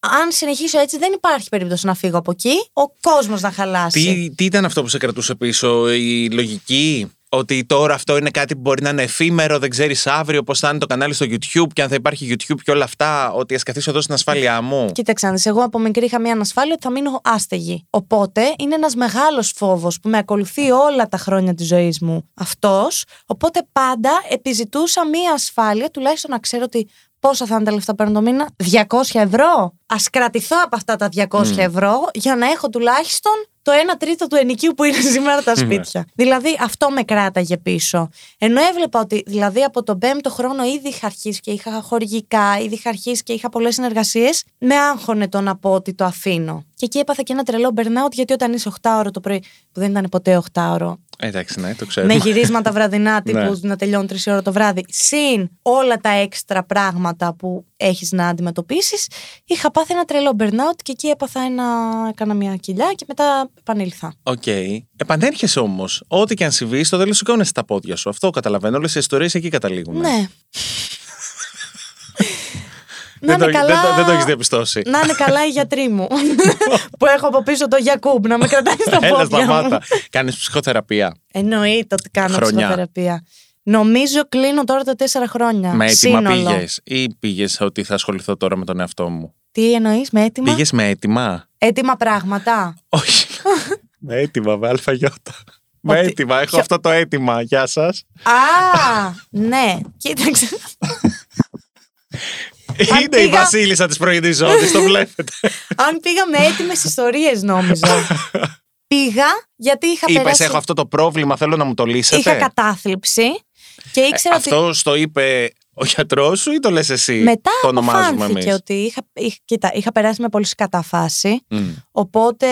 Αν συνεχίσω έτσι, δεν υπάρχει περίπτωση να φύγω από εκεί. Ο κόσμος να χαλάσει. τι, τι ήταν αυτό που σε κρατούσε πίσω, η λογική; Ότι τώρα αυτό είναι κάτι που μπορεί να είναι εφήμερο, δεν ξέρεις αύριο πώς θα είναι το κανάλι στο YouTube και αν θα υπάρχει YouTube και όλα αυτά. Ότι ας καθίσω εδώ στην ασφάλειά μου. Κοίταξε, να δεις, εγώ από μικρή είχα μια ανασφάλεια ότι θα μείνω άστεγη. Οπότε είναι ένας μεγάλος φόβος που με ακολουθεί όλα τα χρόνια της ζωής μου αυτός. Οπότε πάντα επιζητούσα μια ασφάλεια, τουλάχιστον να ξέρω ότι πόσα θα είναι τα λεφτά που παίρνω το μήνα. 200 ευρώ. Α κρατηθώ από αυτά τα 200 ευρώ για να έχω τουλάχιστον το 1 τρίτο του ενοικίου που είναι σήμερα τα σπίτια. δηλαδή αυτό με κράταγε πίσω. Ενώ έβλεπα ότι δηλαδή από τον πέμπτο χρόνο ήδη είχα αρχίσει και είχα χορηγικά, ήδη είχα αρχίσει και είχα πολλές συνεργασίες, με άγχωνε το να πω ότι το αφήνω. Και εκεί έπαθα και ένα τρελό burnout γιατί όταν είσαι 8 ώρο το πρωί, που δεν ήταν ποτέ 8 ώρο, Εντάξει, ναι, το με ξέρουμε. γυρίσματα βραδινά τύπου Ναι. να τελειώνει 3 ώρα το βράδυ, συν όλα τα έξτρα πράγματα που έχεις να αντιμετωπίσεις, είχα πάθει ένα τρελό burnout και εκεί έπαθα ένα, έκανα μια κοιλιά και μετά επανήλθα. Οκ. Επανέρχεσαι όμως. Ό,τι και αν συμβεί, στο τέλος σηκώνεσαι τα πόδια σου. Αυτό καταλαβαίνω. Όλες οι ιστορίες εκεί καταλήγουν. Ναι. Δεν, το, δεν, το, δεν το έχεις διαπιστώσει. Να είναι καλά οι γιατροί μου. που έχω από πίσω το Γιακούμπ να με κρατάει στα Έλα, πόδια μου. σταμάτα. Κάνεις ψυχοθεραπεία. Εννοείται ότι κάνω Χρονιά. ψυχοθεραπεία. Νομίζω κλείνω τώρα τα τέσσερα χρόνια. Με έτοιμα Σύνολο. πήγες ή πήγες ότι θα ασχοληθώ τώρα με τον εαυτό μου; Τι εννοείς με έτοιμα; Πήγες με έτοιμα; Έτοιμα πράγματα. Όχι. με έτοιμα, με αλφαγιώτα. Με Ότι- έτοιμα, έχω Ποιο- αυτό το έτοιμα. Γεια σας. Α, ναι. Κοίταξε. Είναι η πήγα- Βασίλισσα της πρωινής ζώνης, το βλέπετε. Αν πήγα με έτοιμες ιστορίες, νόμιζα. πήγα γιατί είχα Είπες, περάσει. έχω αυτό το πρόβλημα, θέλω να μου το λύσετε. Είχα κατάθλιψη Και ήξερα ότι Αυτό το είπε ο γιατρός σου ή το λες εσύ; μετά το ονομάζουμε αποφάνθηκε εμείς. ότι είχα, είχα, κοίτα, είχα περάσει με πολύ σκατά φάση. Mm. Οπότε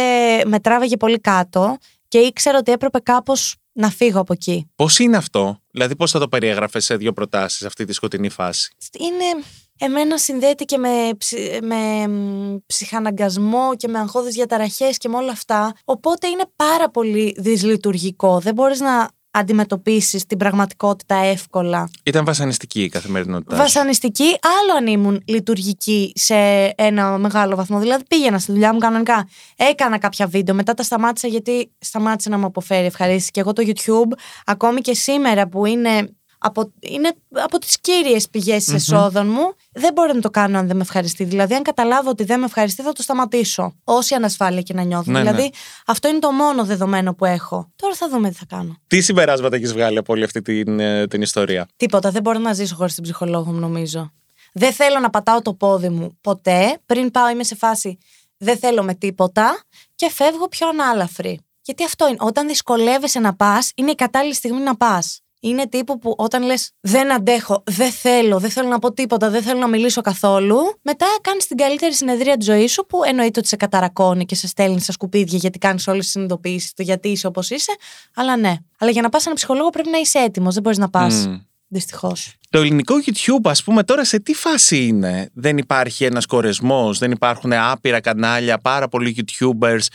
με τράβαγε πολύ κάτω και ήξερα ότι έπρεπε κάπως να φύγω από εκεί. Πώς είναι αυτό, δηλαδή πώς θα το περιέγραφες σε δύο προτάσεις αυτή τη σκοτεινή φάση; Είναι, εμένα συνδέεται και με, ψι- με μ, ψυχαναγκασμό και με αγχώδεις διαταραχές και με όλα αυτά. Οπότε είναι πάρα πολύ δυσλειτουργικό. Δεν μπορείς να αντιμετωπίσεις την πραγματικότητα εύκολα. Ήταν βασανιστική η καθημερινότητά. σου. Βασανιστική, άλλο αν ήμουν λειτουργική σε ένα μεγάλο βαθμό. Δηλαδή πήγαινα στη δουλειά μου κανονικά. Έκανα κάποια βίντεο, μετά τα σταμάτησα γιατί σταμάτησε να μου αποφέρει ευχαρίστηση. Και εγώ το YouTube, ακόμη και σήμερα που είναι από, είναι από τις κύριες πηγές εσόδων μου, δεν μπορώ να το κάνω αν δεν με ευχαριστεί. Δηλαδή, αν καταλάβω ότι δεν με ευχαριστεί, θα το σταματήσω. Όση ανασφάλεια και να νιώθω. Ναι, δηλαδή, ναι. αυτό είναι το μόνο δεδομένο που έχω. Τώρα θα δούμε τι θα κάνω. Τι συμπεράσματα έχεις βγάλει από όλη αυτή την, ε, την ιστορία; Τίποτα. Δεν μπορώ να ζήσω χωρίς την ψυχολόγο μου, νομίζω. Δεν θέλω να πατάω το πόδι μου ποτέ. Πριν πάω, είμαι σε φάση δεν θέλω με τίποτα και φεύγω πιο ανάλαφρη. Γιατί αυτό είναι. Όταν δυσκολεύεσαι να πας, είναι η κατάλληλη στιγμή να πας. Είναι τύπου που όταν λες δεν αντέχω, δεν θέλω, δεν θέλω να πω τίποτα, δεν θέλω να μιλήσω καθόλου, μετά κάνεις την καλύτερη συνεδρία της ζωής σου που εννοείται ότι σε καταρακώνει και σε στέλνεις στα σκουπίδια γιατί κάνεις όλες τις συνειδητοποιήσει του γιατί είσαι όπως είσαι. Αλλά ναι. Αλλά για να πας σε έναν ψυχολόγο πρέπει να είσαι έτοιμος. Δεν μπορείς να πας. Μμ. Δυστυχώς. Το ελληνικό YouTube, ας πούμε, τώρα σε τι φάση είναι; Δεν υπάρχει ένας κορεσμός, δεν υπάρχουν άπειρα κανάλια, πάρα πολλοί YouTubers.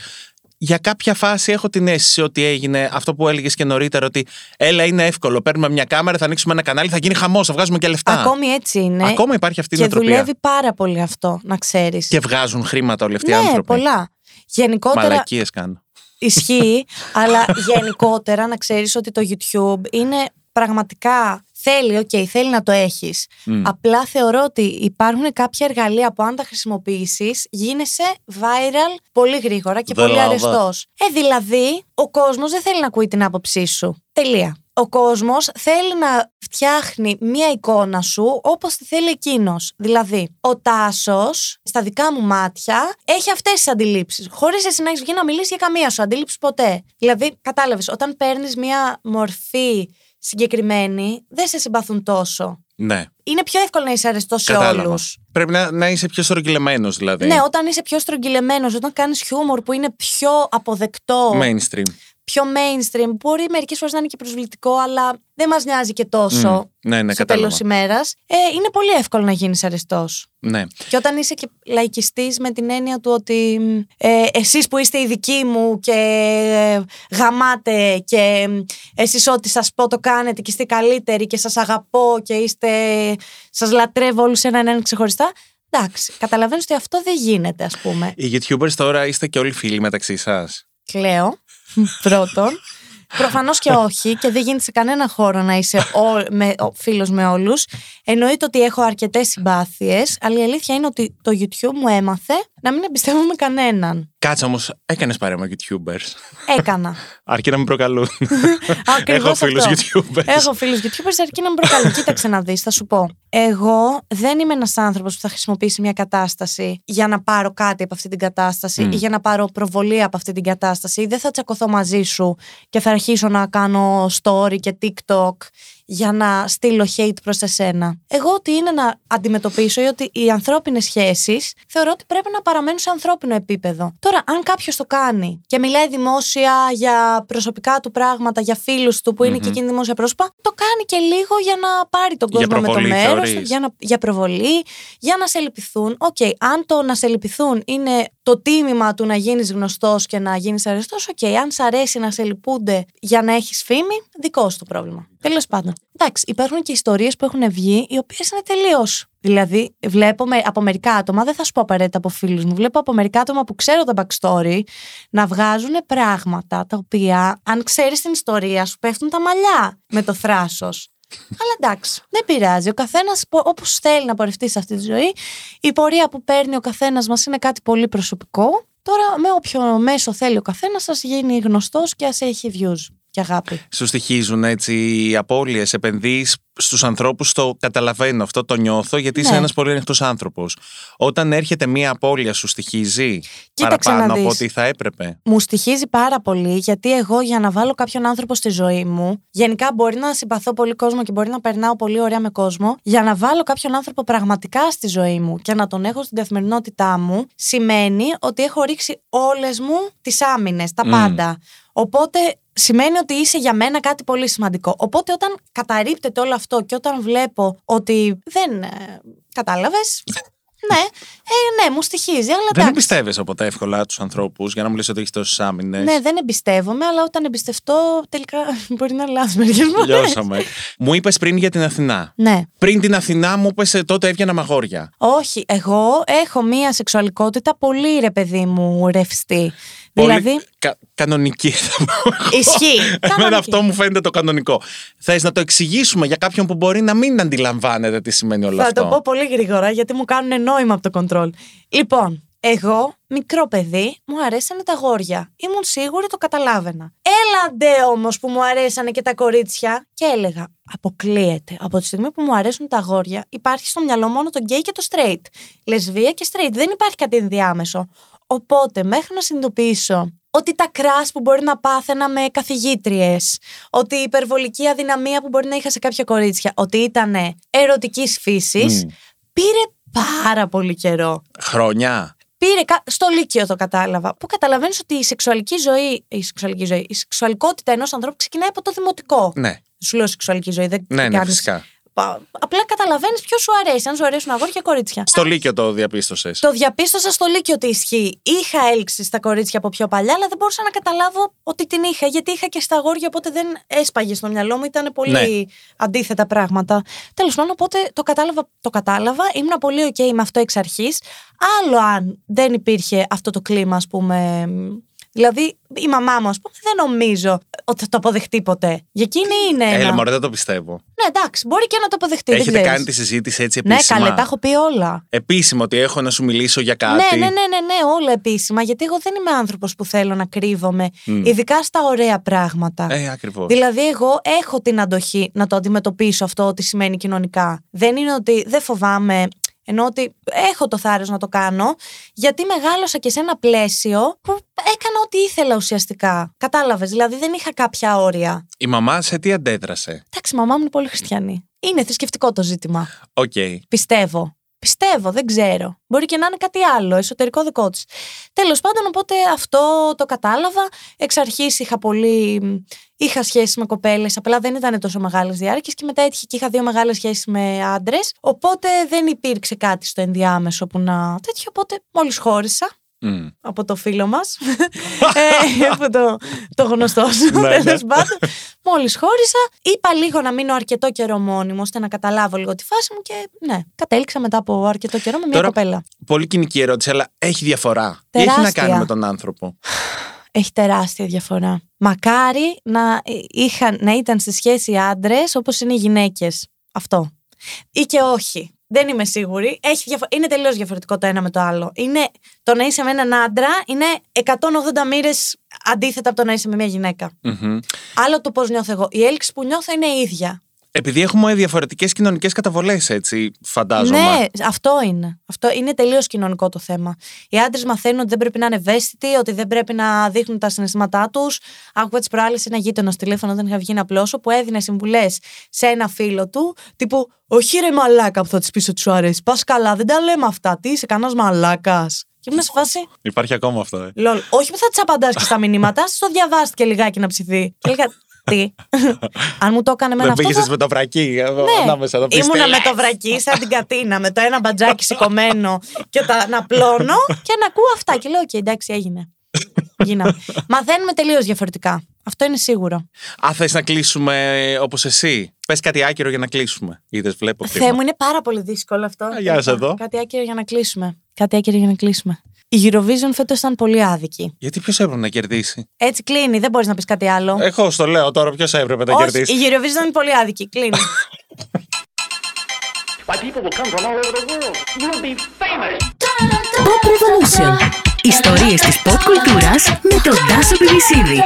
Για κάποια φάση έχω την αίσθηση ότι έγινε αυτό που έλεγες και νωρίτερα, ότι έλα είναι εύκολο. Παίρνουμε μια κάμερα, θα ανοίξουμε ένα κανάλι, θα γίνει χαμός, θα βγάζουμε και λεφτά. Ακόμη έτσι είναι. Ακόμα υπάρχει αυτή η και νοοτροπία. δουλεύει πάρα πολύ αυτό, να ξέρεις. Και βγάζουν χρήματα όλοι αυτοί οι ναι, άνθρωποι. πολλά. Γενικότερα Μαλακίες κάνω. ισχύει, αλλά γενικότερα να ξέρεις ότι το YouTube είναι πραγματικά θέλει, οκ, θέλει να το έχεις. Μμ. Απλά θεωρώ ότι υπάρχουν κάποια εργαλεία που αν τα χρησιμοποιήσεις γίνεσαι viral πολύ γρήγορα και πολύ Δηλαδή. αρεστός. Ε, δηλαδή, ο κόσμος δεν θέλει να ακούει την άποψή σου. Τελεία. Ο κόσμος θέλει να φτιάχνει μία εικόνα σου όπως τη θέλει εκείνος. Δηλαδή, ο Τάσος, στα δικά μου μάτια, έχει αυτές τις αντιλήψεις. Χωρίς εσύ να έχεις βγει να μιλήσεις για καμία σου αντίληψη ποτέ. Δηλαδή, κατάλαβες, όταν παίρνεις μία μορφή συγκεκριμένη, δεν σε συμπαθούν τόσο. Ναι, Είναι πιο εύκολο να είσαι αρεστός σε κατάλαβα. όλους. Πρέπει να, να είσαι πιο στρογγυλεμένος δηλαδή. Ναι, όταν είσαι πιο στρογγυλεμένος, όταν κάνεις χιούμορ που είναι πιο αποδεκτό, Mainstream. Πιο mainstream, μπορεί μερικές φορές να είναι και προσβλητικό, αλλά δεν μας νοιάζει και τόσο Μμ. Ναι, ναι, στο κατάλαβα. τέλος ημέρας. Ε, είναι πολύ εύκολο να γίνεις αρεστός. Ναι. Και όταν είσαι και λαϊκιστής με την έννοια του ότι ε, εσείς που είστε οι δικοί μου και ε, γαμάτε και ε, εσείς ό,τι σας πω το κάνετε και είστε καλύτεροι και σας αγαπώ και είστε, σας λατρεύω όλους έναν έναν ξεχωριστά. Εντάξει, καταλαβαίνω ότι αυτό δεν γίνεται ας πούμε. Οι YouTubers τώρα είστε και όλοι φίλοι μεταξύ σας. Κλαίω πρώτον. Προφανώς και όχι, και δεν γίνεται σε κανένα χώρο να είσαι ο, με, ο, φίλος με όλους. Εννοείται ότι έχω αρκετές συμπάθειες, αλλά η αλήθεια είναι ότι το YouTube μου έμαθε να μην εμπιστεύομαι κανέναν. Κάτσε όμως, έκανες παρέα με YouTubers. Έκανα. Αρκεί να με προκαλούν. Ακριβώς Έχω φίλους αυτό. YouTubers. Έχω φίλους YouTubers αρκεί να με προκαλούν. Κοίταξε να δεις, θα σου πω. Εγώ δεν είμαι ένας άνθρωπος που θα χρησιμοποιήσει μια κατάσταση για να πάρω κάτι από αυτή την κατάσταση Μμ. ή για να πάρω προβολή από αυτή την κατάσταση. Ή δεν θα τσακωθώ μαζί σου και θα αρχίσω να κάνω story και TikTok για να στείλω hate προς εσένα. Εγώ ότι είναι να αντιμετωπίσω ή ότι οι ανθρώπινες σχέσεις θεωρώ ότι πρέπει να παραμένουν σε ανθρώπινο επίπεδο. Τώρα, αν κάποιος το κάνει και μιλάει δημόσια για προσωπικά του πράγματα, για φίλους του που είναι και εκείνη δημόσια πρόσωπα, το κάνει και λίγο για να πάρει τον Για κόσμο με το προβολή, μέρος του, θεωρείς; για, να, για προβολή, για να σε λυπηθούν. Οκ, αν το να σε λυπηθούν είναι το τίμημα του να γίνεις γνωστός και να γίνεις αρεστός, οκ. Αν σ' αρέσει να σε λυπούνται για να έχεις φήμη, δικό σου το πρόβλημα. Τέλος πάντων. Εντάξει, υπάρχουν και ιστορίες που έχουν βγει, οι οποίες είναι τελείως. Δηλαδή, βλέπω με, από μερικά άτομα, δεν θα σου πω απαραίτητα από φίλους μου, βλέπω από μερικά άτομα που ξέρω τα backstory να βγάζουν πράγματα τα οποία, αν ξέρεις την ιστορία σου, πέφτουν τα μαλλιά με το θράσος. Αλλά εντάξει, δεν πειράζει. Ο καθένας όπως θέλει να πορευτεί σε αυτή τη ζωή, η πορεία που παίρνει ο καθένας μας είναι κάτι πολύ προσωπικό. Τώρα, με όποιο μέσο θέλει ο καθένας, σα γίνει γνωστός και ας έχει views και αγάπη. Σου στοιχίζουν έτσι οι απώλειες, επενδύσεις στους ανθρώπους το καταλαβαίνω αυτό, το νιώθω, γιατί είσαι Ναι. ένας πολύ ανοιχτός άνθρωπος. Όταν έρχεται μία απώλεια, σου στοιχίζει Κοίταξε να παραπάνω από δεις. ό,τι θα έπρεπε; Μου στοιχίζει πάρα πολύ γιατί εγώ για να βάλω κάποιον άνθρωπο στη ζωή μου, γενικά μπορεί να συμπαθώ πολύ κόσμο και μπορεί να περνάω πολύ ωραία με κόσμο, για να βάλω κάποιον άνθρωπο πραγματικά στη ζωή μου και να τον έχω στην καθημερινότητά μου, σημαίνει ότι έχω ρίξει όλες μου τις άμυνες, τα Μμ. πάντα. Οπότε σημαίνει ότι είσαι για μένα κάτι πολύ σημαντικό. Οπότε όταν καταρρύπτεται όλο αυτό και όταν βλέπω ότι δεν ε, κατάλαβες, ναι, ε, ναι, μου στοιχίζει, αλλά Δεν εντάξει. εμπιστεύεσαι ποτέ εύκολα τους ανθρώπους για να μου λες ότι έχεις τόσες άμυνες. Ναι, δεν εμπιστεύομαι, αλλά όταν εμπιστευτώ, τελικά μπορεί να λάθο μερικές φορές. Λιώσαμε. μου είπες πριν για την Αθηνά. Ναι. Πριν την Αθηνά μου είπες τότε έβγαινα με αγόρια. Όχι, εγώ έχω μία σεξουαλικότητα πολύ ρε παιδί μου ρευστή. Πολύ Δηλαδή, κα- κανονική θα πω. ισχύει. Εμένα Κανονική. αυτό μου φαίνεται το κανονικό. Θες να το εξηγήσουμε για κάποιον που μπορεί να μην αντιλαμβάνεται τι σημαίνει όλο Θα αυτό; το πω πολύ γρήγορα γιατί μου κάνουν νόημα από το control. Λοιπόν, εγώ, μικρό παιδί, μου αρέσανε τα γόρια. Ήμουν σίγουρη το καταλάβαινα. Έλαντε όμως που μου αρέσανε και τα κορίτσια και έλεγα. Αποκλείεται. Από τη στιγμή που μου αρέσουν τα γόρια, υπάρχει στο μυαλό μόνο το γκέι και το straight. Λεσβία και straight. Δεν υπάρχει κάτι ενδιάμεσο. Οπότε, μέχρι να συνειδητοποιήσω ότι τα κράς που μπορεί να πάθαινα με καθηγήτριες, ότι η υπερβολική αδυναμία που μπορεί να είχα σε κάποια κορίτσια, ότι ήταν ερωτικής φύσης, Μμ. πήρε πάρα πολύ καιρό. Χρόνια. Πήρε κα- στο Λύκειο το κατάλαβα. Που καταλαβαίνεις ότι η σεξουαλική ζωή, η σεξουαλική ζωή, η σεξουαλικότητα ενός ανθρώπου ξεκινάει από το δημοτικό. Ναι, Σου λέω σεξουαλική ζωή, δεν ναι, ναι, κάνεις- φυσικά. Πα- Απλά καταλαβαίνεις ποιος σου αρέσει. Αν σου αρέσουν αγόρια και κορίτσια. Στο Λύκειο το διαπίστωσες. Το διαπίστωσα στο Λύκειο ότι ισχύει. Είχα έλξη στα κορίτσια από πιο παλιά, αλλά δεν μπορούσα να καταλάβω ότι την είχα. Γιατί είχα και στα αγόρια, οπότε δεν έσπαγε στο μυαλό μου. Ήταν πολύ Ναι. αντίθετα πράγματα. Τέλος πάντων, οπότε το κατάλαβα. Το κατάλαβα. Ήμουν πολύ OK με αυτό εξ αρχής. Άλλο αν δεν υπήρχε αυτό το κλίμα, ας πούμε. Δηλαδή, η μαμά μου, ας πούμε, δεν νομίζω ότι θα το αποδεχτεί ποτέ. Για εκείνη είναι. ένα- Έλα, μωρέ, δεν το πιστεύω. Ναι, εντάξει, μπορεί και να το αποδεχτεί. δεν Έχετε ξέρεις. κάνει τη συζήτηση έτσι Ναι, επίσημα; καλέ, τα έχω πει όλα. Επίσημο ότι έχω να σου μιλήσω για κάτι. Ναι, ναι, ναι, ναι, ναι, όλα επίσημα. Γιατί εγώ δεν είμαι άνθρωπος που θέλω να κρύβομαι, Μμ. ειδικά στα ωραία πράγματα. Ε, ακριβώς. Δηλαδή, εγώ έχω την αντοχή να το αντιμετωπίσω αυτό ότι σημαίνει κοινωνικά. Δεν είναι ότι δεν φοβάμαι, ενώ ότι έχω το θάρρος να το κάνω, γιατί μεγάλωσα και σε ένα πλαίσιο που έκανα ό,τι ήθελα ουσιαστικά. Κατάλαβες, δηλαδή δεν είχα κάποια όρια. Η μαμά σε τι αντέδρασε; Εντάξει, η μαμά μου είναι πολύ χριστιανή. Είναι θρησκευτικό το ζήτημα. Οκ. Πιστεύω. Πιστεύω, δεν ξέρω. Μπορεί και να είναι κάτι άλλο, εσωτερικό δικό της. Τέλος πάντων, οπότε αυτό το κατάλαβα. Εξ αρχής είχα πολύ. Είχα σχέσεις με κοπέλες, απλά δεν ήταν τόσο μεγάλες διάρκειες και μετά έτυχε και είχα δύο μεγάλες σχέσεις με άντρες. Οπότε δεν υπήρξε κάτι στο ενδιάμεσο που να. τέτοιο. Οπότε μόλις χώρισα Μμ. από το φίλο μας. ε, από το, το γνωστό σου, Ναι, ναι. τέλος πάντων. Μόλις χώρισα, είπα λίγο να μείνω αρκετό καιρό μόνιμο, ώστε να καταλάβω λίγο τη φάση μου και ναι, κατέληξα μετά από αρκετό καιρό με μια Τώρα- κοπέλα. Πολύ κοινική ερώτηση, αλλά έχει διαφορά. Τι έχει να Τεράστια. κάνει με τον άνθρωπο; Έχει τεράστια διαφορά. Μακάρι να, είχαν, να ήταν στη σχέση άντρες όπως είναι οι γυναίκες. Αυτό. Ή και όχι. Δεν είμαι σίγουρη. Έχει διαφο- Είναι τελείως διαφορετικό το ένα με το άλλο. Είναι το να είσαι με έναν άντρα είναι 180 μοίρες αντίθετα από το να είσαι με μια γυναίκα. Μμμ. Άλλο το πώς νιώθω εγώ. Η έλξη που νιώθω είναι η ίδια. Επειδή έχουμε διαφορετικές κοινωνικές καταβολές, έτσι, φαντάζομαι. Ναι, αυτό είναι. Αυτό είναι τελείως κοινωνικό το θέμα. Οι άντρες μαθαίνουν ότι δεν πρέπει να είναι ευαίσθητοι, ότι δεν πρέπει να δείχνουν τα συναισθήματά τους. Άκουγα τις προάλλες ένα γείτονα στο τηλέφωνο όταν είχα βγει να πλώσω που έδινε συμβουλές σε ένα φίλο του, τύπου Όχι ρε μαλάκα που θα τη πεις ότι σου αρέσει. Πας καλά, δεν τα λέμε αυτά. Τι είσαι, κανένας μαλάκας. Και ήμουν σε φάση. Υπάρχει ακόμα αυτό, ε. Λολ. Όχι που θα τη απαντάς και στα μηνύματα, στο διαβάστηκε λιγάκι να ψηθεί. Και έλεγα. Τι; Αν μου το έκανε εμένα Δεν αυτό. πήγες θα- με το βρακί ε, ναι. ανάμεσα εδώ Ήμουνα με το βρακί σαν την Κατίνα, με το ένα μπατζάκι σηκωμένο και τα, να απλώνω και να ακούω αυτά. Και λέω: Οκ, εντάξει, έγινε. Γίναμε. Μαθαίνουμε τελείως διαφορετικά. Αυτό είναι σίγουρο. Α, θες να κλείσουμε όπως εσύ; Πες κάτι άκυρο για να κλείσουμε. Είδες, βλέπω. Θεέ μου, είναι πάρα πολύ δύσκολο αυτό. Α, γεια σας εδώ. Κάτι άκυρο για να κλείσουμε. Κάτι άκυρο για να κλείσουμε. Η Eurovision φέτος ήταν πολύ άδικη. Γιατί ποιος έπρεπε να κερδίσει; Έτσι κλείνει, δεν μπορείς να πεις κάτι άλλο. Εγώ στο λέω τώρα, ποιος έπρεπε να Όχι, κερδίσει. η Eurovision είναι πολύ άδικη. Κλείνει. Why, people will come from all over the world. You'll be famous. Pop Revolution. Ιστορίες της pop κουλτούρας με τον Τάσο Πιβισίδη.